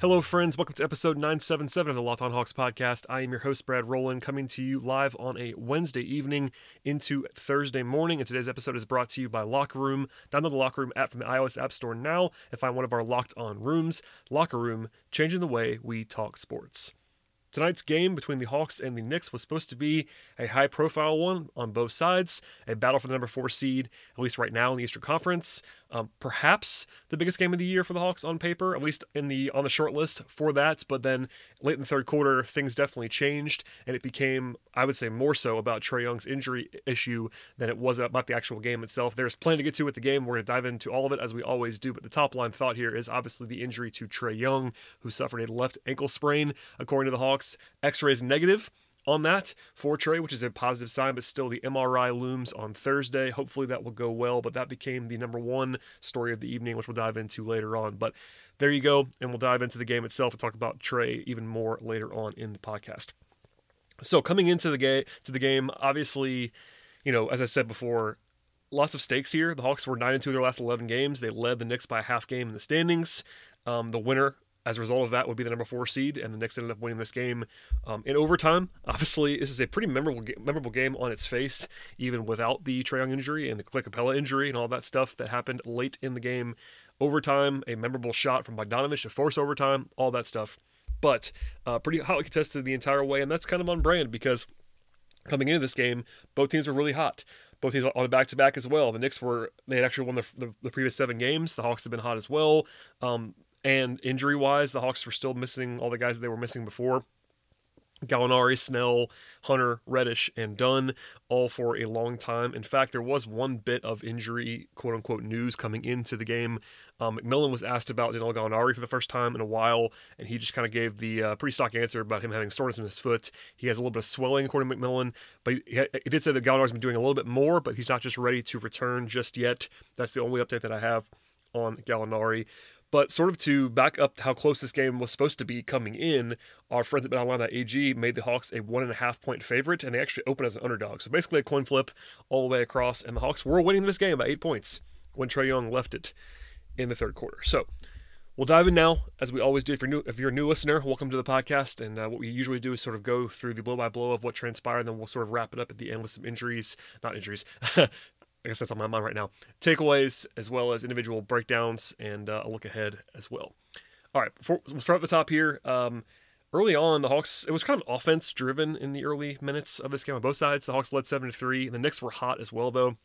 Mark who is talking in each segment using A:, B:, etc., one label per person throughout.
A: Hello, friends. Welcome to episode 977 of the Locked On Hawks podcast. I am your host, Brad Rowland, coming to you live on a Wednesday evening into Thursday morning. And today's episode is brought to you by Locker Room. Download the Locker Room app from the iOS App Store now and find one of our Locked On rooms. Locker Room, changing the way we talk sports. Tonight's game between the Hawks and the Knicks was supposed to be a high profile one on both sides, a battle for the number four seed, at least right now in the Eastern Conference. Um, perhaps the biggest game of the year for the Hawks on paper, at least in the on the short list for that. But then late in the third quarter, things definitely changed, and it became, I would say, more so about Trae Young's injury issue than it was about the actual game itself. There's plenty to get to with the game. We're going to dive into all of it as we always do. But the top line thought here is obviously the injury to Trae Young, who suffered a left ankle sprain, according to the Hawks. X rays negative on that for Trae, which is a positive sign, but still the MRI looms on Thursday. Hopefully that will go well, but that became the number one story of the evening, which we'll dive into later on. But there you go, and we'll dive into the game itself and talk about Trae even more later on in the podcast. So coming into the game to the game, obviously, you know, as I said before, lots of stakes here. The Hawks were nine and two their last eleven games. They led the Knicks by a half game in the standings. Um, the winner as a result of that would be the number four seed, and the Knicks ended up winning this game um, in overtime. Obviously, this is a pretty memorable memorable game on its face, even without the Trae Young injury and the Clint Capela injury and all that stuff that happened late in the game. Overtime, a memorable shot from Bogdanovich to force overtime, all that stuff. But uh, pretty hotly contested the entire way, and that's kind of on brand because coming into this game, both teams were really hot both teams on a back to back as well. The Knicks were they had actually won the, the, the, previous seven games. The Hawks have been hot as well. Um, and injury wise, the Hawks were still missing all the guys that they were missing before. Gallinari, Snell, Hunter, Reddish, and Dunn, all for a long time. In fact, there was one bit of injury, quote unquote, news coming into the game. Um, McMillan was asked about Danilo Gallinari for the first time in a while, and he just kind of gave the uh, pretty stock answer about him having soreness in his foot. He has a little bit of swelling, according to McMillan, but he, he did say that Gallinari's been doing a little bit more, but he's not just ready to return just yet. That's the only update that I have on Gallinari. But sort of to back up how close this game was supposed to be coming in, our friends at BetOnline.ag made the Hawks a one and a half point favorite, and they actually opened as an underdog. So basically a coin flip all the way across, and the Hawks were winning this game by eight points when Trae Young left it in the third quarter. So we'll dive in now, as we always do. If you're new, if you're a new listener, welcome to the podcast. And uh, what we usually do is sort of go through the blow by blow of what transpired, and then we'll sort of wrap it up at the end with some injuries, not injuries, I guess that's on my mind right now. Takeaways as well as individual breakdowns and uh, a look ahead as well. All right, before, we'll start at the top here. Um, early on, the Hawks it was kind of offense driven in the early minutes of this game on both sides. The Hawks led seven to three. The Knicks were hot as well though.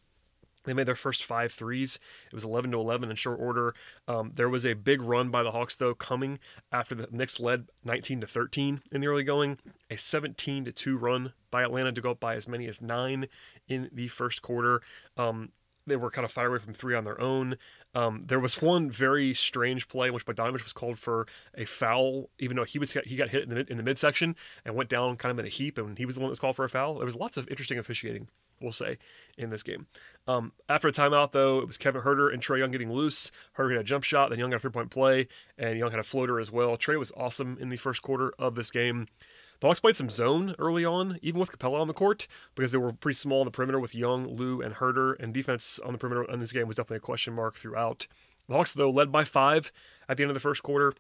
A: They made their first five threes. It was 11 to 11 in short order. Um, there was a big run by the Hawks though coming after the Knicks led 19 to 13 in the early going. A 17 to 2 run by Atlanta to go up by as many as nine in the first quarter. Um, they were kind of far away from three on their own. Um, there was one very strange play in which Bogdanovich was called for a foul, even though he was he got hit in the in the midsection and went down kind of in a heap, and he was the one that was called for a foul. There was lots of interesting officiating, we'll say, in this game. Um, after a timeout, though, it was Kevin Huerter and Trae Young getting loose. Huerter had a jump shot, then Young got a three point play, and Young had a floater as well. Trae was awesome in the first quarter of this game. The Hawks played some zone early on, even with Capela on the court, because they were pretty small on the perimeter with Young, Lou, and Huerter, and defense on the perimeter in this game was definitely a question mark throughout. The Hawks, though, led by five at the end of the first quarter.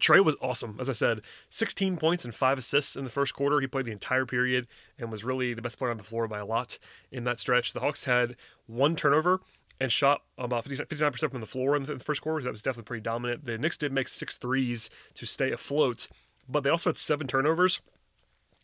A: Trae was awesome, as I said. 16 points and five assists in the first quarter. He played the entire period and was really the best player on the floor by a lot in that stretch. The Hawks had one turnover and shot about 59% from the floor in the first quarter. That was definitely pretty dominant. The Knicks did make six threes to stay afloat, but they also had seven turnovers,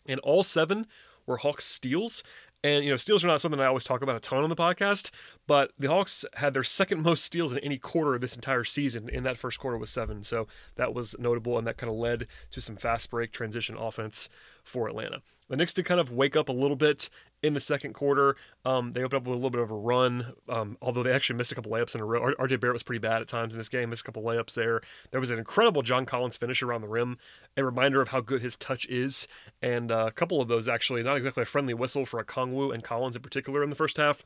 A: and all seven were Hawks steals. And you know, steals are not something I always talk about a ton on the podcast, but the Hawks had their second most steals in any quarter of this entire season. In that first quarter was seven, so that was notable, and that kind of led to some fast break transition offense for Atlanta. The Knicks did kind of wake up a little bit in the second quarter. Um, they opened up with a little bit of a run, um, although they actually missed a couple layups in a row. RJ Barrett was pretty bad at times in this game, missed a couple layups there. There was an incredible John Collins finish around the rim, a reminder of how good his touch is, and uh, a couple of those actually, not exactly a friendly whistle for Okongwu and Collins in particular in the first half.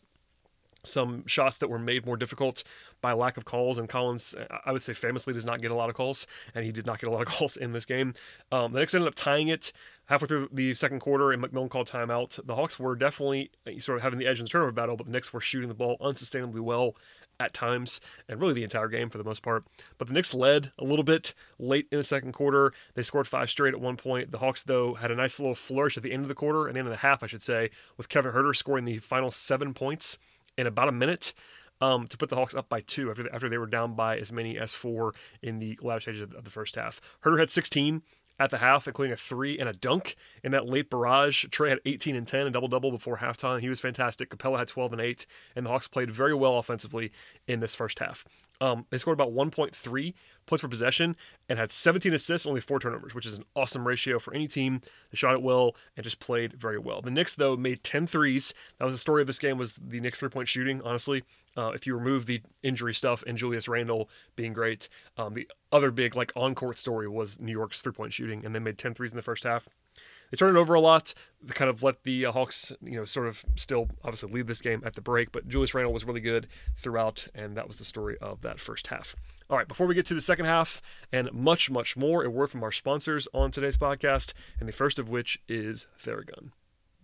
A: Some shots that were made more difficult by lack of calls. And Collins, I would say, famously does not get a lot of calls, and he did not get a lot of calls in this game. Um, the Knicks ended up tying it halfway through the second quarter, and McMillan called timeout. The Hawks were definitely uh, sort of having the edge in the turnover battle, but the Knicks were shooting the ball unsustainably well at times, and really the entire game for the most part. But the Knicks led a little bit late in the second quarter. They scored five straight at one point. The Hawks, though, had a nice little flourish at the end of the quarter, and the end of the half, I should say, with Kevin Huerter scoring the final seven points in about a minute um, to put the Hawks up by two after, after they were down by as many as four in the latter stages of the first half. Huerter had 16 at the half, including a three and a dunk in that late barrage. Trae had 18 and 10, a double double before halftime. He was fantastic. Capela had 12 and 8, and the Hawks played very well offensively in this first half. Um, they scored about 1.3 points per possession and had 17 assists, only four turnovers, which is an awesome ratio for any team. They shot it well and just played very well. The Knicks, though, made 10 threes. That was the story of this game was the Knicks three-point shooting, honestly. Uh, if you remove the injury stuff and Julius Randle being great, um, the other big like on-court story was New York's three-point shooting, and they made 10 threes in the first half. They turned it over a lot. They kind of let the uh, Hawks, you know, sort of still obviously lead this game at the break, but Julius Randle was really good throughout, and that was the story of that first half. All right, before we get to the second half and much, much more, a word from our sponsors on today's podcast, and the first of which is Theragun.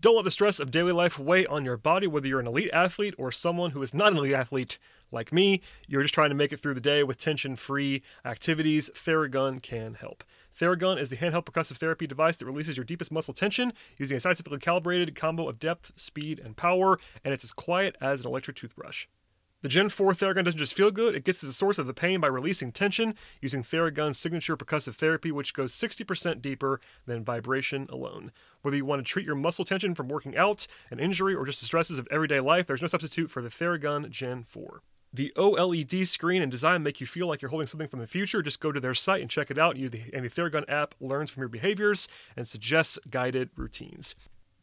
A: Don't let the stress of daily life weigh on your body, whether you're an elite athlete or someone who is not an elite athlete like me. You're just trying to make it through the day with tension free activities. Theragun can help. Theragun is the handheld percussive therapy device that releases your deepest muscle tension using a scientifically calibrated combo of depth, speed, and power, and it's as quiet as an electric toothbrush. The Gen 4 Theragun doesn't just feel good, it gets to the source of the pain by releasing tension using Theragun's signature percussive therapy, which goes 60% deeper than vibration alone. Whether you want to treat your muscle tension from working out, an injury, or just the stresses of everyday life, there's no substitute for the Theragun Gen 4. The OLED screen and design make you feel like you're holding something from the future. Just go to their site and check it out. And the, and the Theragun app learns from your behaviors and suggests guided routines.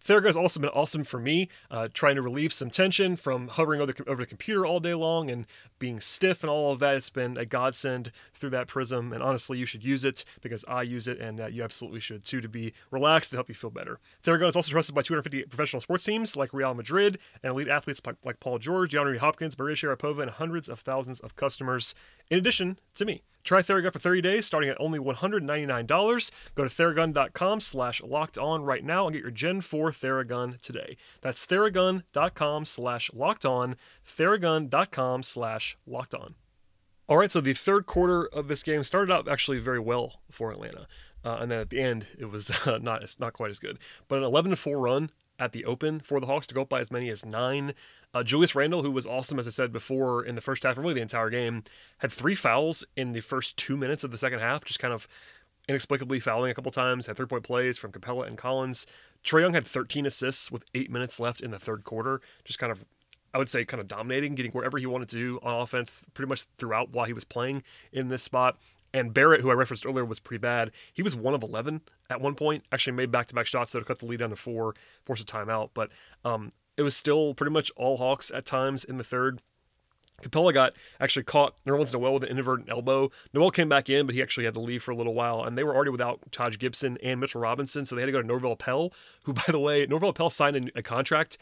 A: Theragun has also been awesome for me, uh, trying to relieve some tension from hovering over the, over the computer all day long and being stiff and all of that. It's been a godsend through that prism, and honestly, you should use it because I use it, and uh, you absolutely should too to be relaxed to help you feel better. Theragun is also trusted by 250 professional sports teams like Real Madrid and elite athletes like Paul George, DeAndre Hopkins, Maria Sharapova, and hundreds of thousands of customers, in addition to me. Try Theragun for 30 days, starting at only $199. Go to theragun.com slash locked on right now and get your Gen 4 Theragun today. That's theragun.com slash locked on, theragun.com slash locked on. All right, so the third quarter of this game started out actually very well for Atlanta. Uh, and then at the end, it was uh, not not quite as good. But an 11 4 run at the open for the Hawks to go up by as many as nine. Uh, Julius Randle, who was awesome, as I said before, in the first half, really the entire game, had three fouls in the first two minutes of the second half, just kind of inexplicably fouling a couple times, had three point plays from Capela and Collins. Trae Young had 13 assists with eight minutes left in the third quarter, just kind of, I would say, kind of dominating, getting wherever he wanted to on offense pretty much throughout while he was playing in this spot. And Barrett, who I referenced earlier, was pretty bad. He was one of 11 at one point. Actually, made back to back shots that cut the lead down to four, force a timeout. But um, it was still pretty much all Hawks at times in the third. Capela got actually caught Nerlens Noel with an inadvertent elbow. Noel came back in, but he actually had to leave for a little while, and they were already without Taj Gibson and Mitchell Robinson, so they had to go to Norvel Pelle, who, by the way, Norvel Pelle signed a, contract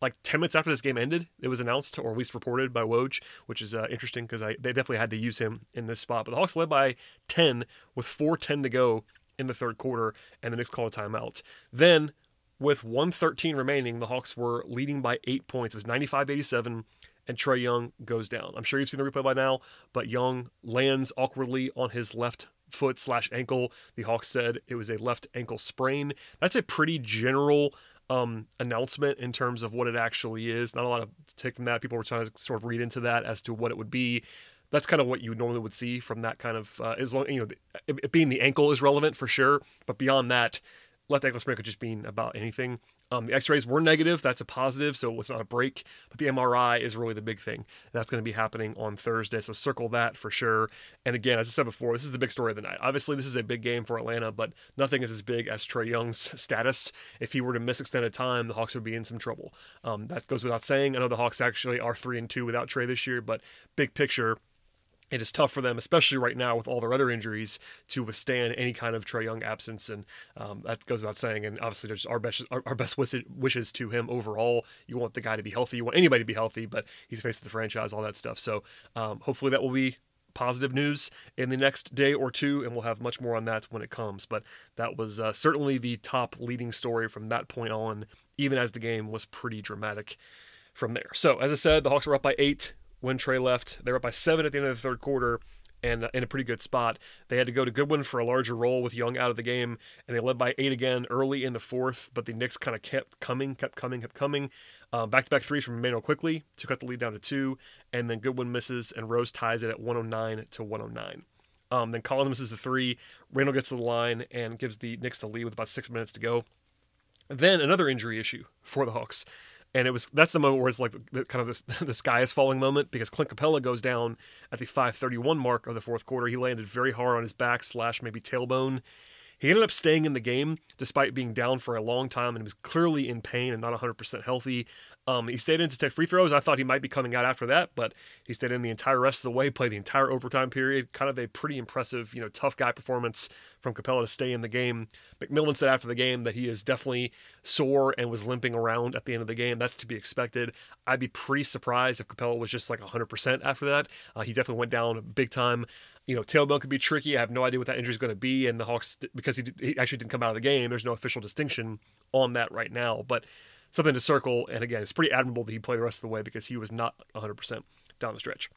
A: like 10 minutes after this game ended, it was announced, or at least reported by Woj, which is uh, interesting because they definitely had to use him in this spot. But the Hawks led by 10 with 4.10 to go in the third quarter, and the Knicks called a timeout. Then, with 113 remaining, the Hawks were leading by eight points. It was 95 87, and Trae Young goes down. I'm sure you've seen the replay by now, but Young lands awkwardly on his left foot slash ankle. The Hawks said it was a left ankle sprain. That's a pretty general um, announcement in terms of what it actually is. Not a lot of take from that. People were trying to sort of read into that as to what it would be. That's kind of what you normally would see from that kind of uh, as long you know it, it being the ankle is relevant for sure, but beyond that, left ankle sprain could just mean about anything. Um, the X-rays were negative. That's a positive, so it was not a break. But the MRI is really the big thing. That's going to be happening on Thursday, so circle that for sure. And again, as I said before, this is the big story of the night. Obviously, this is a big game for Atlanta, but nothing is as big as Trae Young's status. If he were to miss extended time, the Hawks would be in some trouble. Um, that goes without saying. I know the Hawks actually are three and two without Trae this year, but big picture, it is tough for them, especially right now with all their other injuries, to withstand any kind of Trae Young absence, and um, that goes without saying. And obviously, there's our best our, our best wishes to him overall. You want the guy to be healthy, you want anybody to be healthy, but he's facing the franchise, all that stuff. So um, hopefully, that will be positive news in the next day or two, and we'll have much more on that when it comes. But that was uh, certainly the top leading story from that point on, even as the game was pretty dramatic from there. So, as I said, the Hawks were up by eight when Trae left. They were up by seven at the end of the third quarter and uh, in a pretty good spot. They had to go to Goodwin for a larger role with Young out of the game, and they led by eight again early in the fourth, but the Knicks kind of kept coming, kept coming, kept coming. Back to back threes from Immanuel Quickley to cut the lead down to two, and then Goodwin misses, and Rose ties it at 109 to 109. Um, then Collins misses the three. Randle gets to the line and gives the Knicks the lead with about six minutes to go. Then another injury issue for the Hawks and it was that's the moment where it's like the, kind of this, the sky is falling moment because Clint Capela goes down at the 5:31 mark of the fourth quarter. He landed very hard on his back slash maybe tailbone. He ended up staying in the game despite being down for a long time and was clearly in pain and not 100% healthy. Um, he stayed in to take free throws. I thought he might be coming out after that, but he stayed in the entire rest of the way, played the entire overtime period. Kind of a pretty impressive, you know, tough guy performance from Capela to stay in the game. McMillan said after the game that he is definitely sore and was limping around at the end of the game. That's to be expected. I'd be pretty surprised if Capela was just like 100% after that. Uh, he definitely went down big time. You know, tailbone could be tricky. I have no idea what that injury is going to be. And the Hawks, because he, did, he actually didn't come out of the game, there's no official distinction on that right now. But something to circle. And again, it's pretty admirable that he played the rest of the way because he was not 100% down the stretch.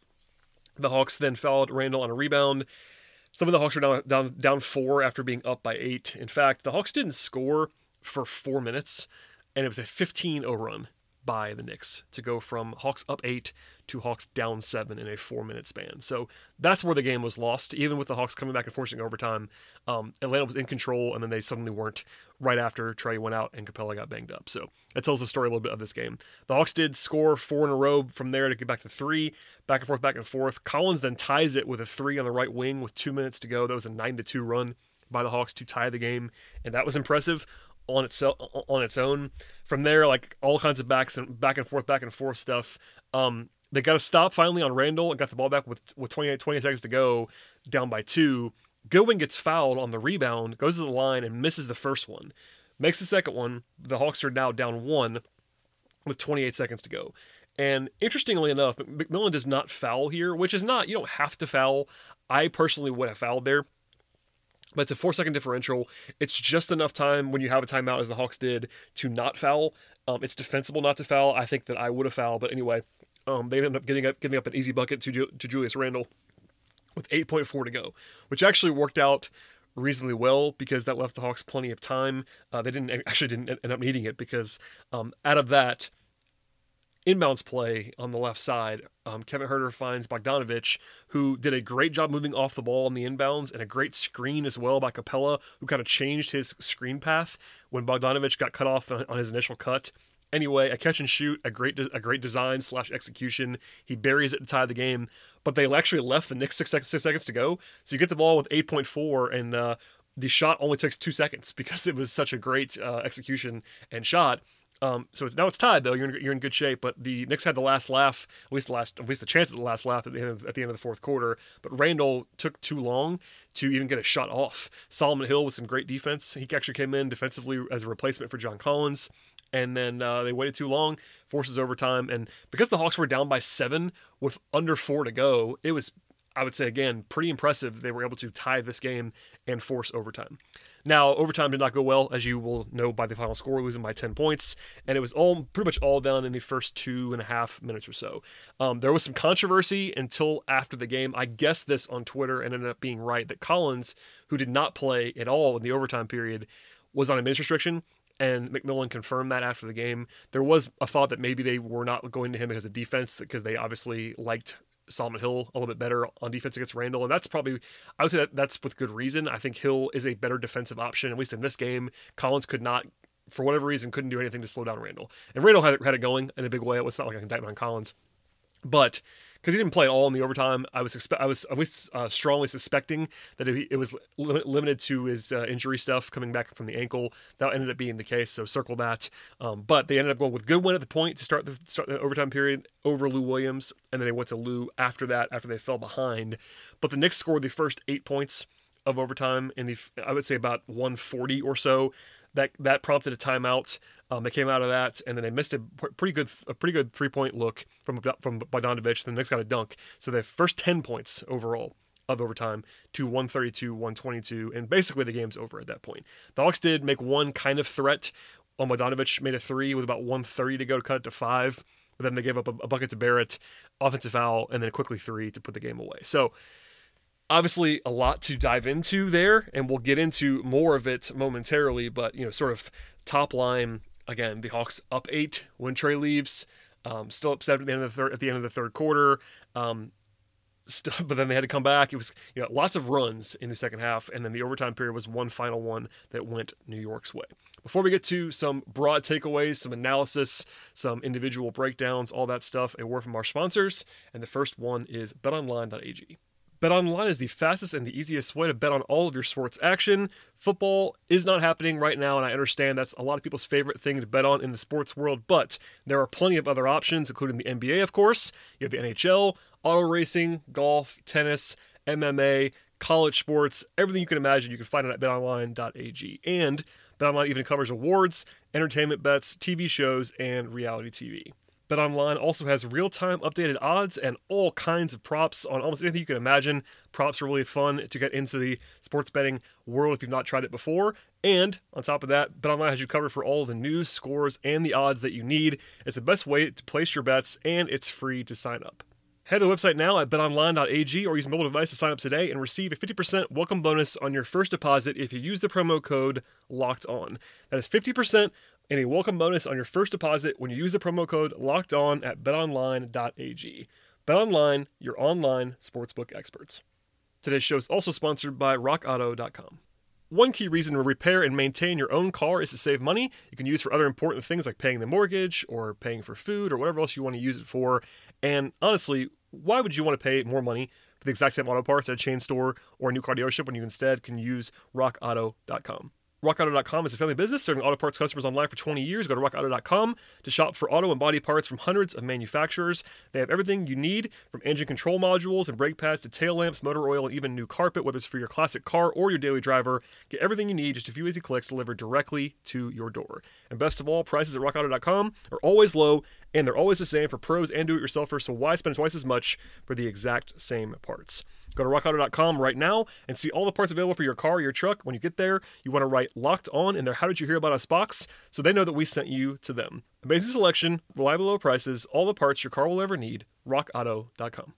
A: The Hawks then fouled Randle on a rebound. Some of the Hawks were down, down, down four after being up by eight. In fact, the Hawks didn't score for four minutes, and it was a 15 0 run by the Knicks to go from Hawks up eight to Hawks down seven in a four minute span. So that's where the game was lost. Even with the Hawks coming back and forcing overtime, um, Atlanta was in control, and then they suddenly weren't right after Trae went out and Capela got banged up. So that tells the story a little bit of this game. The Hawks did score four in a row from there to get back to three, back and forth, back and forth. Collins then ties it with a three on the right wing with two minutes to go. That was a nine to two run by the Hawks to tie the game, and that was impressive on itself on its own. From there, like all kinds of backs and back and forth, back and forth stuff. Um, they got to stop finally on Randle and got the ball back with with 28, 20 seconds to go, down by two. Goodwin gets fouled on the rebound, goes to the line and misses the first one, makes the second one. The Hawks are now down one with 28 seconds to go. And interestingly enough, McMillan does not foul here, which is not, you don't have to foul. I personally would have fouled there but it's a four second differential. It's just enough time when you have a timeout, as the Hawks did, to not foul. Um, it's defensible not to foul. I think that I would have fouled, but anyway, um, they ended up getting up giving up an easy bucket to, to Julius Randle with 8.4 to go, which actually worked out reasonably well because that left the Hawks plenty of time. Uh, they didn't actually didn't end up needing it because um, out of that, inbounds play on the left side, um, Kevin Huerter finds Bogdanovich, who did a great job moving off the ball on the inbounds and a great screen as well by Capela, who kind of changed his screen path when Bogdanovich got cut off on his initial cut. Anyway, a catch and shoot, a great a great design slash execution. He buries it to tie the game, but they actually left the Knicks six, six seconds to go. So you get the ball with 8.4, and uh, the shot only takes two seconds because it was such a great uh, execution and shot. Um, so it's, now it's tied though. You're in, you're in good shape. But the Knicks had the last laugh, at least the last, at least the chance at the last laugh at the end of, at the end of the fourth quarter. But Randle took too long to even get a shot off. Solomon Hill with some great defense. He actually came in defensively as a replacement for John Collins. And then uh, they waited too long, forces overtime. And because the Hawks were down by seven with under four to go, it was, I would say, again, pretty impressive. They were able to tie this game and force overtime. Now, overtime did not go well, as you will know by the final score, losing by 10 points, and it was all pretty much all done in the first two and a half minutes or so. Um, there was some controversy until after the game. I guessed this on Twitter and ended up being right that Collins, who did not play at all in the overtime period, was on a minutes restriction and McMillan confirmed that after the game. There was a thought that maybe they were not going to him because of defense, because they obviously liked Solomon Hill a little bit better on defense against Randle, and that's probably I would say that that's with good reason. I think Hill is a better defensive option, at least in this game. Collins could not, for whatever reason, couldn't do anything to slow down Randle, and Randle had, had it going in a big way. It was not like I an indictment on Collins. But because he didn't play at all in the overtime, I was expe- I was uh, strongly suspecting that it, it was li- limited to his uh, injury stuff coming back from the ankle. That ended up being the case, so circle that. Um, but they ended up going with Goodwin at the point to start the start the overtime period over Lou Williams, and then they went to Lou after that after they fell behind. But the Knicks scored the first eight points of overtime in the I would say about 140 or so. That that prompted a timeout. Um, they came out of that, and then they missed a pretty good a pretty good three point look from from Bogdanovich. The Knicks got a dunk, so the first ten points overall of overtime to 132, 122, and basically the game's over at that point. The Hawks did make one kind of threat. On Bogdanovich made a three with about 130 to go to cut it to five, but then they gave up a, a bucket to Barrett, offensive foul, and then Quickley three to put the game away. So obviously a lot to dive into there, and we'll get into more of it momentarily. But you know, sort of top line again, the Hawks up eight when Trae leaves. Um, still upset at the end of the third at the end of the third quarter. Um, still, but then they had to come back. It was you know lots of runs in the second half, and then the overtime period was one final one that went New York's way. Before we get to some broad takeaways, some analysis, some individual breakdowns, all that stuff, a word from our sponsors, and the first one is BetOnline.ag. BetOnline is the fastest and the easiest way to bet on all of your sports action. Football is not happening right now, and I understand that's a lot of people's favorite thing to bet on in the sports world, but there are plenty of other options, including the NBA, of course. You have the NHL, auto racing, golf, tennis, MMA, college sports, everything you can imagine you can find it at betonline.ag. And BetOnline even covers awards, entertainment bets, TV shows, and reality TV. BetOnline also has real-time updated odds and all kinds of props on almost anything you can imagine. Props are really fun to get into the sports betting world if you've not tried it before. And on top of that, BetOnline has you covered for all the news, scores, and the odds that you need. It's the best way to place your bets, and it's free to sign up. Head to the website now at betonline.ag or use mobile device to sign up today and receive a 50% welcome bonus on your first deposit if you use the promo code LOCKED ON. That is 50% and a welcome bonus on your first deposit when you use the promo code locked on at betonline.ag. BetOnline, your online sportsbook experts. Today's show is also sponsored by rockauto.com. One key reason to repair and maintain your own car is to save money. You can use for other important things like paying the mortgage or paying for food or whatever else you want to use it for. And honestly, why would you want to pay more money for the exact same auto parts at a chain store or a new car dealership when you instead can use rockauto.com? RockAuto.com is a family business serving auto parts customers online for 20 years. Go to RockAuto.com to shop for auto and body parts from hundreds of manufacturers. They have everything you need from engine control modules and brake pads to tail lamps, motor oil, and even new carpet, whether it's for your classic car or your daily driver. Get everything you need, just a few easy clicks delivered directly to your door. And best of all, prices at RockAuto.com are always low and they're always the same for pros and do it yourselfers, so why spend twice as much for the exact same parts? Go to rockauto.com right now and see all the parts available for your car or your truck. When you get there, you want to write locked on in their How Did You Hear About Us box so they know that we sent you to them. Amazing selection, reliable low prices, all the parts your car will ever need. RockAuto.com.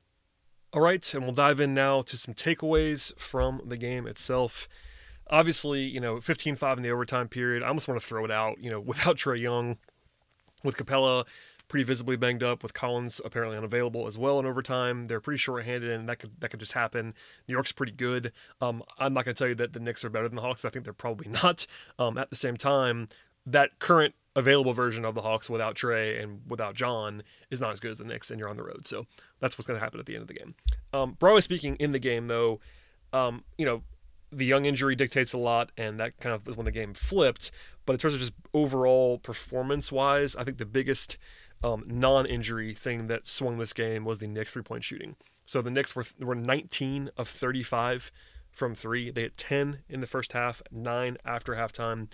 A: All right, and we'll dive in now to some takeaways from the game itself. Obviously, you know, 15 5 in the overtime period. I almost want to throw it out, you know, without Trae Young, with Capela pretty visibly banged up with Collins apparently unavailable as well in overtime. They're pretty short-handed, and that could that could just happen. New York's pretty good. Um, I'm not going to tell you that the Knicks are better than the Hawks. I think they're probably not. Um, at the same time, that current available version of the Hawks without Trae and without John is not as good as the Knicks, and you're on the road. So that's what's going to happen at the end of the game. Um, broadly speaking, in the game though, um, you know, the young injury dictates a lot, and that kind of is when the game flipped. But in terms of just overall performance wise, I think the biggest um, non-injury thing that swung this game was the Knicks three-point shooting. So the Knicks were were 19 of 35 from three. They had 10 in the first half, nine after halftime.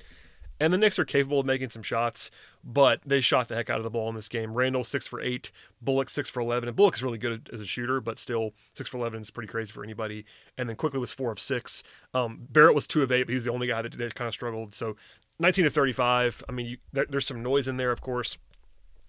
A: And the Knicks are capable of making some shots, but they shot the heck out of the ball in this game. Randle six for eight, Bullock six for eleven, and Bullock is really good as a shooter, but still six for eleven is pretty crazy for anybody. And then Quickley was four of six. Um, Barrett was two of eight, but he was the only guy that, that kind of struggled. So 19 of 35. I mean, you, there, there's some noise in there, of course.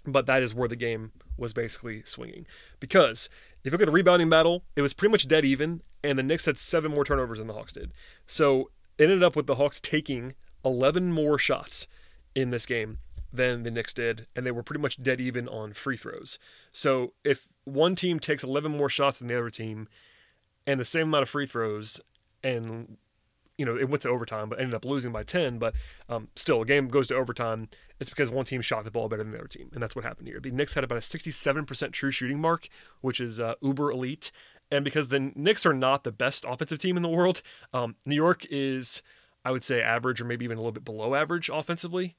A: But that is where the game was basically swinging. Because if you look at the rebounding battle, it was pretty much dead even, and the Knicks had seven more turnovers than the Hawks did. So it ended up with the Hawks taking 11 more shots in this game than the Knicks did, and they were pretty much dead even on free throws. So if one team takes 11 more shots than the other team and the same amount of free throws, and you know, it went to overtime, but ended up losing by 10. But um, still, a game goes to overtime it's because one team shot the ball better than the other team, and that's what happened here. The Knicks had about a 67% true shooting mark, which is uh, uber elite, and because the Knicks are not the best offensive team in the world, um, New York is, I would say, average or maybe even a little bit below average offensively.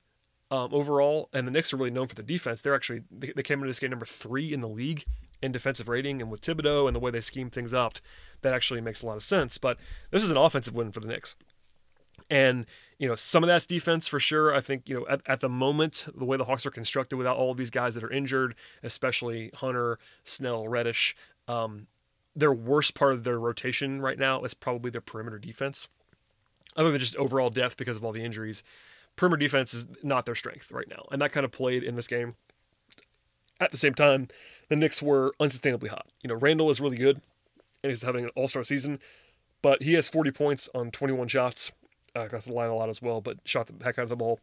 A: Um, overall, and the Knicks are really known for the defense. They're actually they, they came into this game number three in the league in defensive rating, and with Thibodeau and the way they scheme things up, that actually makes a lot of sense. But this is an offensive win for the Knicks. And, you know, some of that's defense for sure. I think, you know, at, at the moment, the way the Hawks are constructed without all of these guys that are injured, especially Hunter, Snell, Reddish, um, their worst part of their rotation right now is probably their perimeter defense. Other than just overall depth because of all the injuries, perimeter defense is not their strength right now. And that kind of played in this game. At the same time, the Knicks were unsustainably hot. You know, Randle is really good and he's having an all star season, but he has 40 points on 21 shots uh, got the line a lot as well, but shot the heck out of the ball.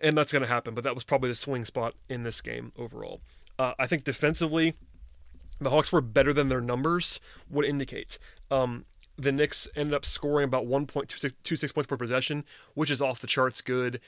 A: And that's going to happen, but that was probably the swing spot in this game overall. Uh, I think defensively, the Hawks were better than their numbers would indicate. Um, the Knicks ended up scoring about 1.26 points per possession, which is off the charts good.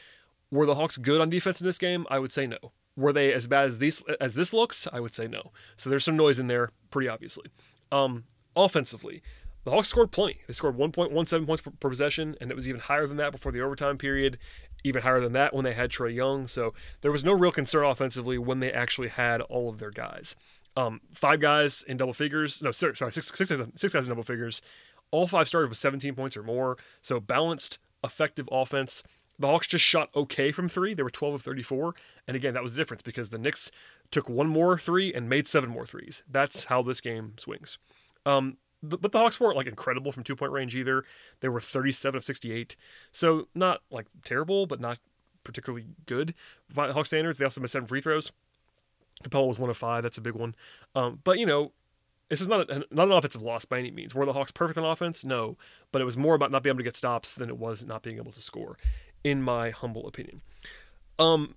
A: Were the Hawks good on defense in this game? I would say no. Were they as bad as these as this looks? I would say no. So there's some noise in there, pretty obviously. Um, offensively, the Hawks scored plenty. They scored 1.17 points per, per, possession, and it was even higher than that before the overtime period, even higher than that when they had Trae Young. So there was no real concern offensively when they actually had all of their guys. Um, five guys in double figures. No, sorry, six, six, six, six guys in double figures. All five started with 17 points or more. So balanced, effective offense. The Hawks just shot okay from three. They were 12 of 34. And again, that was the difference because the Knicks took one more three and made seven more threes. That's how this game swings. Um, but the Hawks weren't like incredible from two point range either. They were 37 of 68. So not like terrible, but not particularly good. By Hawk standards, they also missed seven free throws. Capela was one of five. That's a big one. Um, but, you know, this is not, a, not an offensive loss by any means. Were the Hawks perfect on offense? No. But it was more about not being able to get stops than it was not being able to score, in my humble opinion. Um,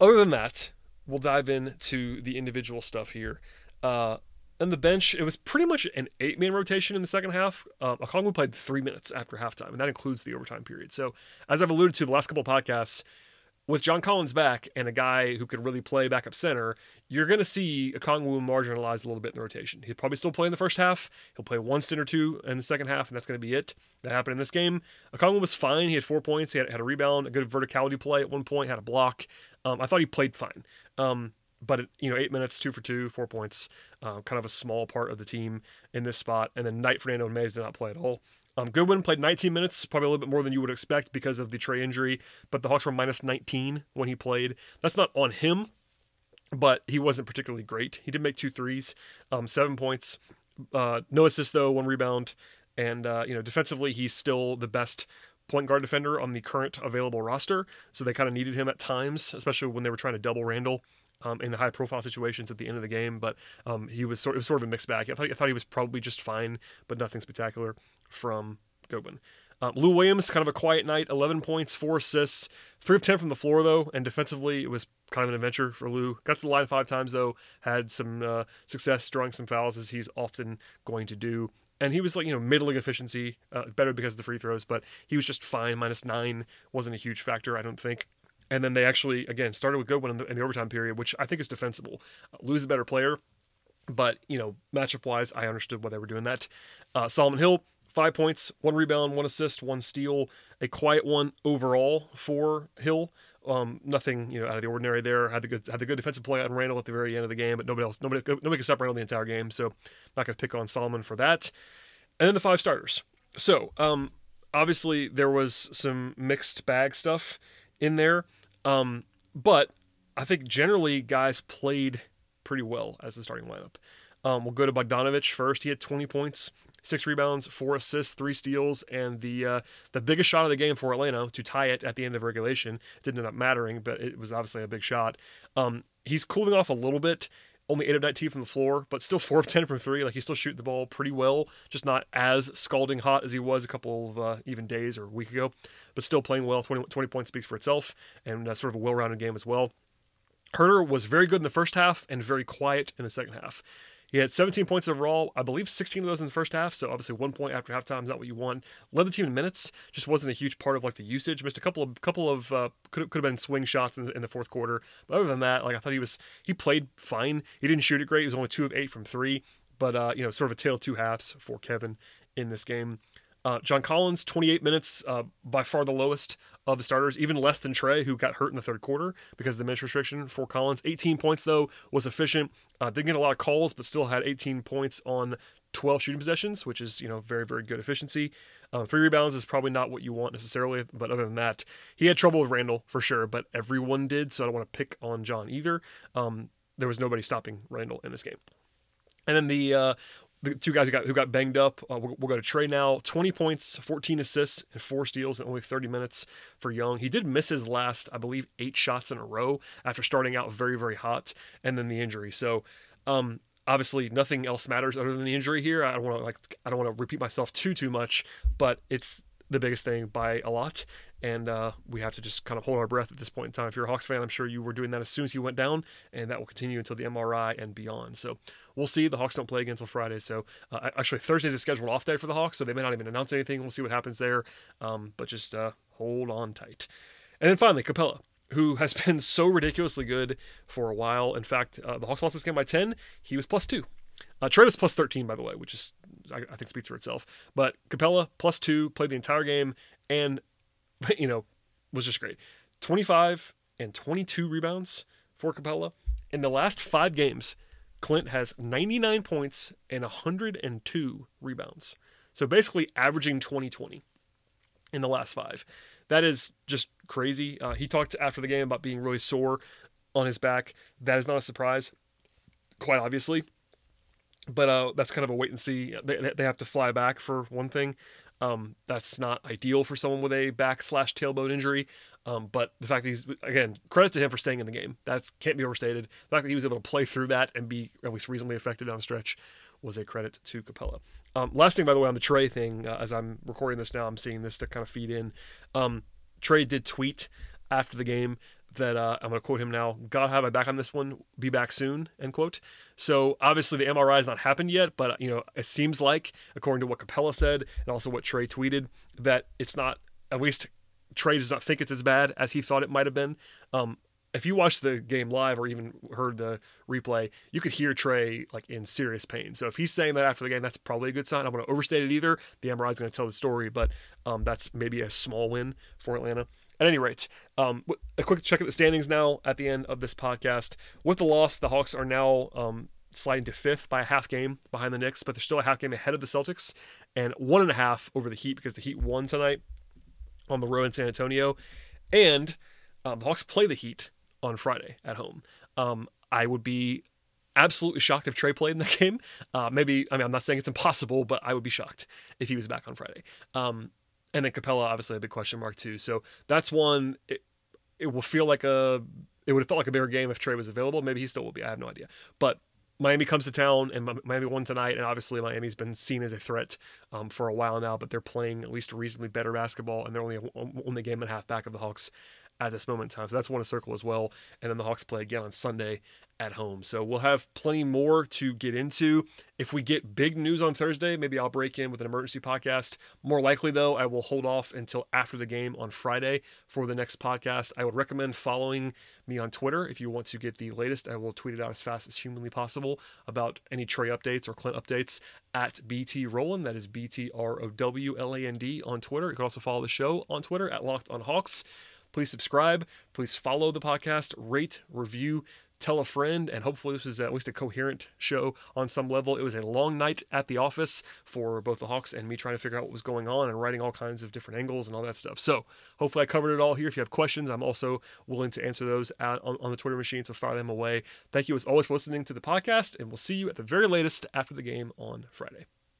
A: other than that, we'll dive into the individual stuff here. Uh, and the bench, it was pretty much an eight man rotation in the second half. Um, Okongwu played three minutes after halftime, and that includes the overtime period. So, as I've alluded to the last couple podcasts, with John Collins back and a guy who could really play backup center, you're going to see Okongwu marginalized a little bit in the rotation. He'll probably still play in the first half. He'll play one stint or two in the second half, and that's going to be it. That happened in this game. Okongwu was fine. He had four points. He had, had a rebound, a good verticality play at one point, had a block. Um, I thought he played fine. Um, but you know, eight minutes, two for two, four points, uh, kind of a small part of the team in this spot. And then Knight, Fernando, and Mays did not play at all. Um, Goodwin played 19 minutes, probably a little bit more than you would expect because of the Trae injury, but the Hawks were minus 19 when he played. That's not on him, but he wasn't particularly great. He did make two threes, um, seven points, uh, no assists though, one rebound, and uh, you know defensively he's still the best point guard defender on the current available roster. So they kind of needed him at times, especially when they were trying to double Randle um, in the high profile situations at the end of the game. But um, he was sort, it was sort of a mixed bag. I thought, I thought he was probably just fine, but nothing spectacular from Goodwin. Um, Lou Williams, kind of a quiet night, 11 points, four assists, three of 10 from the floor, though, and defensively, it was kind of an adventure for Lou. Got to the line five times, though, had some uh, success drawing some fouls, as he's often going to do. And he was like, you know, middling efficiency, uh, better because of the free throws, but he was just fine. Minus nine wasn't a huge factor, I don't think. And then they actually, again, started with Goodwin in the, in the overtime period, which I think is defensible. Uh, Lou's a better player, but, you know, matchup wise, I understood why they were doing that. Uh, Solomon Hill, five points, one rebound, one assist, one steal, a quiet one overall for Hill. Um, nothing you know out of the ordinary there. Had the good had the good defensive play on Randle at the very end of the game, but nobody else nobody nobody could stop Randle the entire game. So not going to pick on Solomon for that. And then the five starters. So um, obviously there was some mixed bag stuff in there. Um, but I think generally guys played pretty well as the starting lineup. Um, we'll go to Bogdanovich first. He had 20 points, six rebounds, four assists, three steals, and the uh, the biggest shot of the game for Atlanta to tie it at the end of regulation. It didn't end up mattering, but it was obviously a big shot. Um, he's cooling off a little bit only 8 of 19 from the floor, but still 4 of 10 from 3. Like, he's still shooting the ball pretty well, just not as scalding hot as he was a couple of uh, even days or a week ago, but still playing well. 20, 20 points speaks for itself, and uh, sort of a well rounded game as well. Huerter was very good in the first half and very quiet in the second half. He had 17 points overall. I believe 16 of those in the first half. So obviously one point after halftime is not what you want. Led the team in minutes. Just wasn't a huge part of like the usage. Missed a couple of couple of uh, could could have been swing shots in the, in the fourth quarter. But other than that, like I thought he was he played fine. He didn't shoot it great. He was only two of eight from three. But uh, you know, sort of a tale two halves for Kevin in this game. Uh, John Collins, 28 minutes, uh, by far the lowest of the starters, even less than Trae, who got hurt in the third quarter because of the minutes restriction for Collins. 18 points, though, was efficient. Uh, didn't get a lot of calls, but still had 18 points on 12 shooting possessions, which is, you know, very, very good efficiency. Um, three rebounds is probably not what you want necessarily, but other than that, he had trouble with Randle for sure, but everyone did, so I don't want to pick on John either. Um, there was nobody stopping Randle in this game. And then the uh, the two guys who got who got banged up. Uh, we'll, we'll, go to Trae now. 20 points, 14 assists, and four steals in only 30 minutes for Young. He did miss his last, I believe, eight shots in a row after starting out very very hot, and then the injury. So. Um, obviously, nothing else matters other than the injury here. I don't want to like I don't want to repeat myself too too much, but it's the biggest thing by a lot. And uh, we have to just kind of hold our breath at this point in time. If you're a Hawks fan, I'm sure you were doing that as soon as you went down, and that will continue until the MRI and beyond. So we'll see. The Hawks don't play again until Friday. So uh, actually, Thursday's a scheduled off day for the Hawks, so they may not even announce anything. We'll see what happens there. Um, but just uh, hold on tight. And then finally, Capela who has been so ridiculously good for a while. In fact, uh, the Hawks lost this game by 10. He was plus two. Uh, Trae plus 13, by the way, which is, I, I think, speaks for itself. But Capela plus two, played the entire game, and, you know, was just great. 25 and 22 rebounds for Capela. In the last five games, Clint has 99 points and 102 rebounds. So basically averaging 20 20 in the last five. That is just crazy. Uh, he talked after the game about being really sore on his back. That is not a surprise, quite obviously but uh, that's kind of a wait and see. They, they have to fly back for one thing. Um, that's not ideal for someone with a back slash tailbone injury. Um, but the fact that he's again credit to him for staying in the game. That can't be overstated. The fact that he was able to play through that and be at least reasonably effective down the stretch was a credit to Capela. Um, last thing, by the way, on the Trae thing, uh, as I'm recording this now, I'm seeing this to kind of feed in. Um, Trae did tweet after the game that uh, I'm going to quote him now. God have my back on this one. Be back soon. End quote. So obviously the MRI has not happened yet, but you know it seems like, according to what Capela said and also what Trae tweeted, that it's not. At least Trae does not think it's as bad as he thought it might have been. Um, if you watched the game live or even heard the replay, you could hear Trae like in serious pain. So if he's saying that after the game, that's probably a good sign. I'm going to overstate it either. The MRI is going to tell the story, but um, that's maybe a small win for Atlanta. At any rate, um, a quick check at the standings now at the end of this podcast. With the loss, the Hawks are now um, sliding to fifth by a half game behind the Knicks, but they're still a half game ahead of the Celtics and one and a half over the Heat because the Heat won tonight on the road in San Antonio. And um, the Hawks play the Heat on Friday at home. Um, I would be absolutely shocked if Trae played in that game. Uh, maybe, I mean, I'm not saying it's impossible, but I would be shocked if he was back on Friday. Um, and then Capela, obviously a big question mark too. So that's one. It, it will feel like a. It would have felt like a bigger game if Trae was available. Maybe he still will be. I have no idea. But Miami comes to town, and Miami won tonight. And obviously, Miami's been seen as a threat um, for a while now. But they're playing at least reasonably better basketball, and they're only only game and a half back of the Hawks at this moment in time. So that's one to circle as well. And then the Hawks play again on Sunday at home. So we'll have plenty more to get into. If we get big news on Thursday, maybe I'll break in with an emergency podcast. More likely, though, I will hold off until after the game on Friday for the next podcast. I would recommend following me on Twitter if you want to get the latest. I will tweet it out as fast as humanly possible about any Trae updates or Clint updates at BT Rowland. That is B T R O W L A N D on Twitter. You can also follow the show on Twitter at Locked on Hawks. Please subscribe. Please follow the podcast, rate, review, tell a friend, and hopefully this is at least a coherent show on some level. It was a long night at the office for both the Hawks and me trying to figure out what was going on and writing all kinds of different angles and all that stuff. So hopefully I covered it all here. If you have questions, I'm also willing to answer those at, on, on the Twitter machine, so fire them away. Thank you as always for listening to the podcast, and we'll see you at the very latest after the game on Friday.